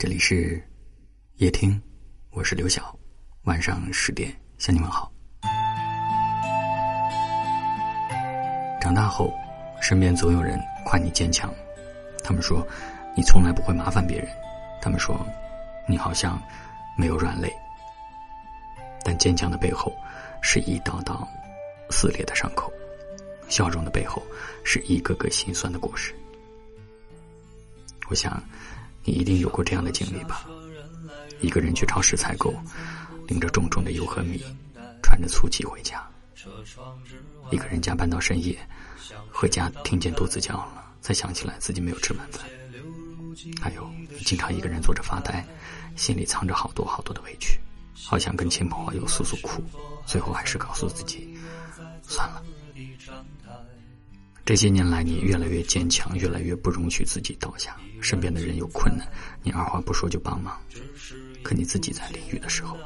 这里是夜听，我是刘晓。晚上十点向你们好。长大后，身边总有人夸你坚强，他们说你从来不会麻烦别人，他们说你好像没有软肋。但坚强的背后，是一道道撕裂的伤口；笑容的背后，是一个个心酸的故事。我想，你一定有过这样的经历吧？一个人去超市采购，拎着重重的油和米，喘着粗气回家；一个人加班到深夜，回家听见肚子叫了，才想起来自己没有吃晚饭；还有，经常一个人坐着发呆，心里藏着好多好多的委屈，好想跟亲朋好友诉诉苦，最后还是告诉自己，算了。这些年来，你越来越坚强，越来越不容许自己倒下。身边的人有困难，你二话不说就帮忙；可你自己在淋雨的时候，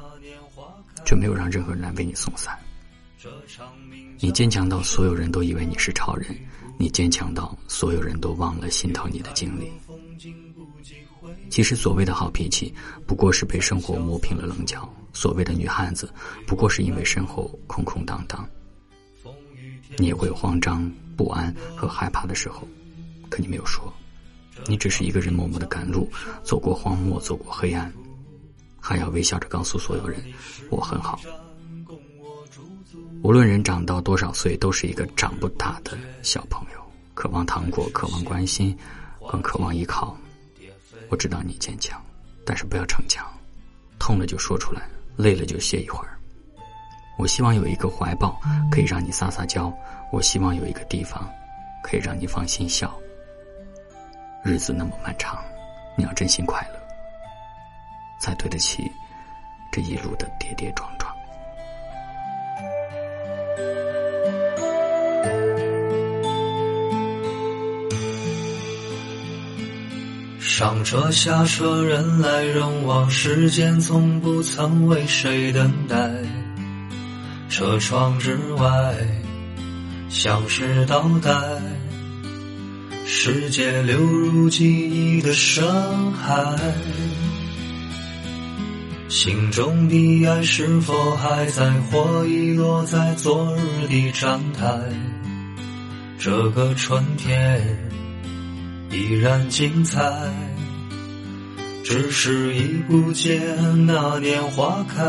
却没有让任何人来为你送伞。你坚强到所有人都以为你是超人，你坚强到所有人都忘了心疼你的经历。其实，所谓的好脾气，不过是被生活磨平了棱角；所谓的女汉子，不过是因为身后空空荡荡。你也会有慌张。不安和害怕的时候，可你没有说，你只是一个人默默的赶路，走过荒漠，走过黑暗，还要微笑着告诉所有人，我很好。无论人长到多少岁，都是一个长不大的小朋友，渴望糖果，渴望关心，更渴望依靠。我知道你坚强，但是不要逞强，痛了就说出来，累了就歇一会儿。我希望有一个怀抱，可以让你撒撒娇；我希望有一个地方，可以让你放心笑。日子那么漫长，你要真心快乐，才对得起这一路的跌跌撞撞。上车下车，人来人往，时间从不曾为谁等待。车窗之外，像是倒带，世界流入记忆的深海。心中的爱是否还在，或遗落在昨日的站台？这个春天依然精彩，只是已不见那年花开。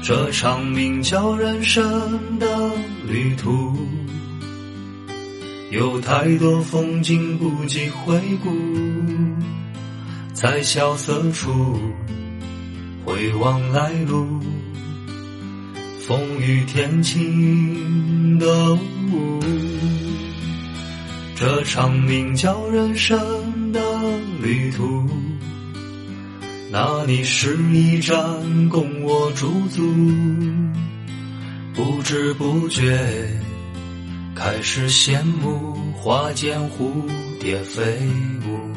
这场名叫人生的旅途，有太多风景不及回顾，在萧瑟处回望来路，风雨天晴的雾。这场名叫人生的旅途。那里是一站供我驻足，不知不觉开始羡慕花间蝴蝶飞舞。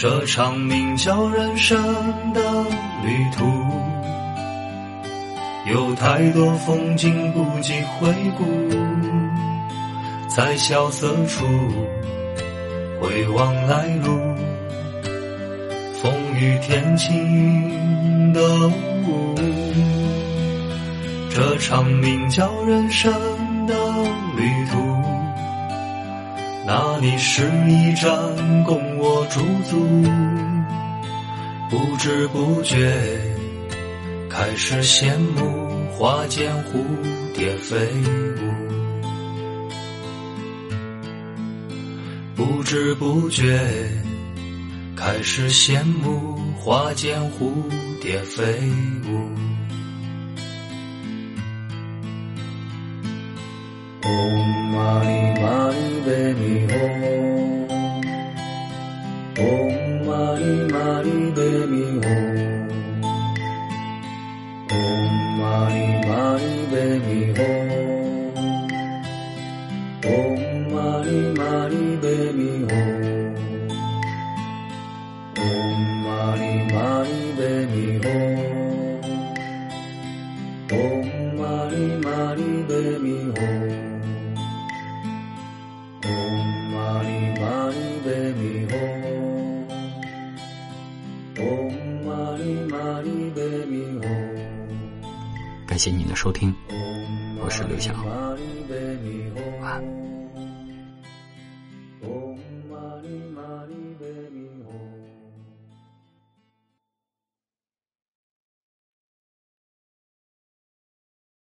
这场名叫人生的旅途，有太多风景不及回顾，在萧瑟处回望来路，风雨天晴的雾。这场名叫人生的。那里是一盏供我驻足，不知不觉开始羡慕花间蝴蝶飞舞，不知不觉开始羡慕花间蝴蝶飞舞。嘛呢呗咪，嗡嘛呢嘛呢叭咪吽。谢您的收听，我是刘晓。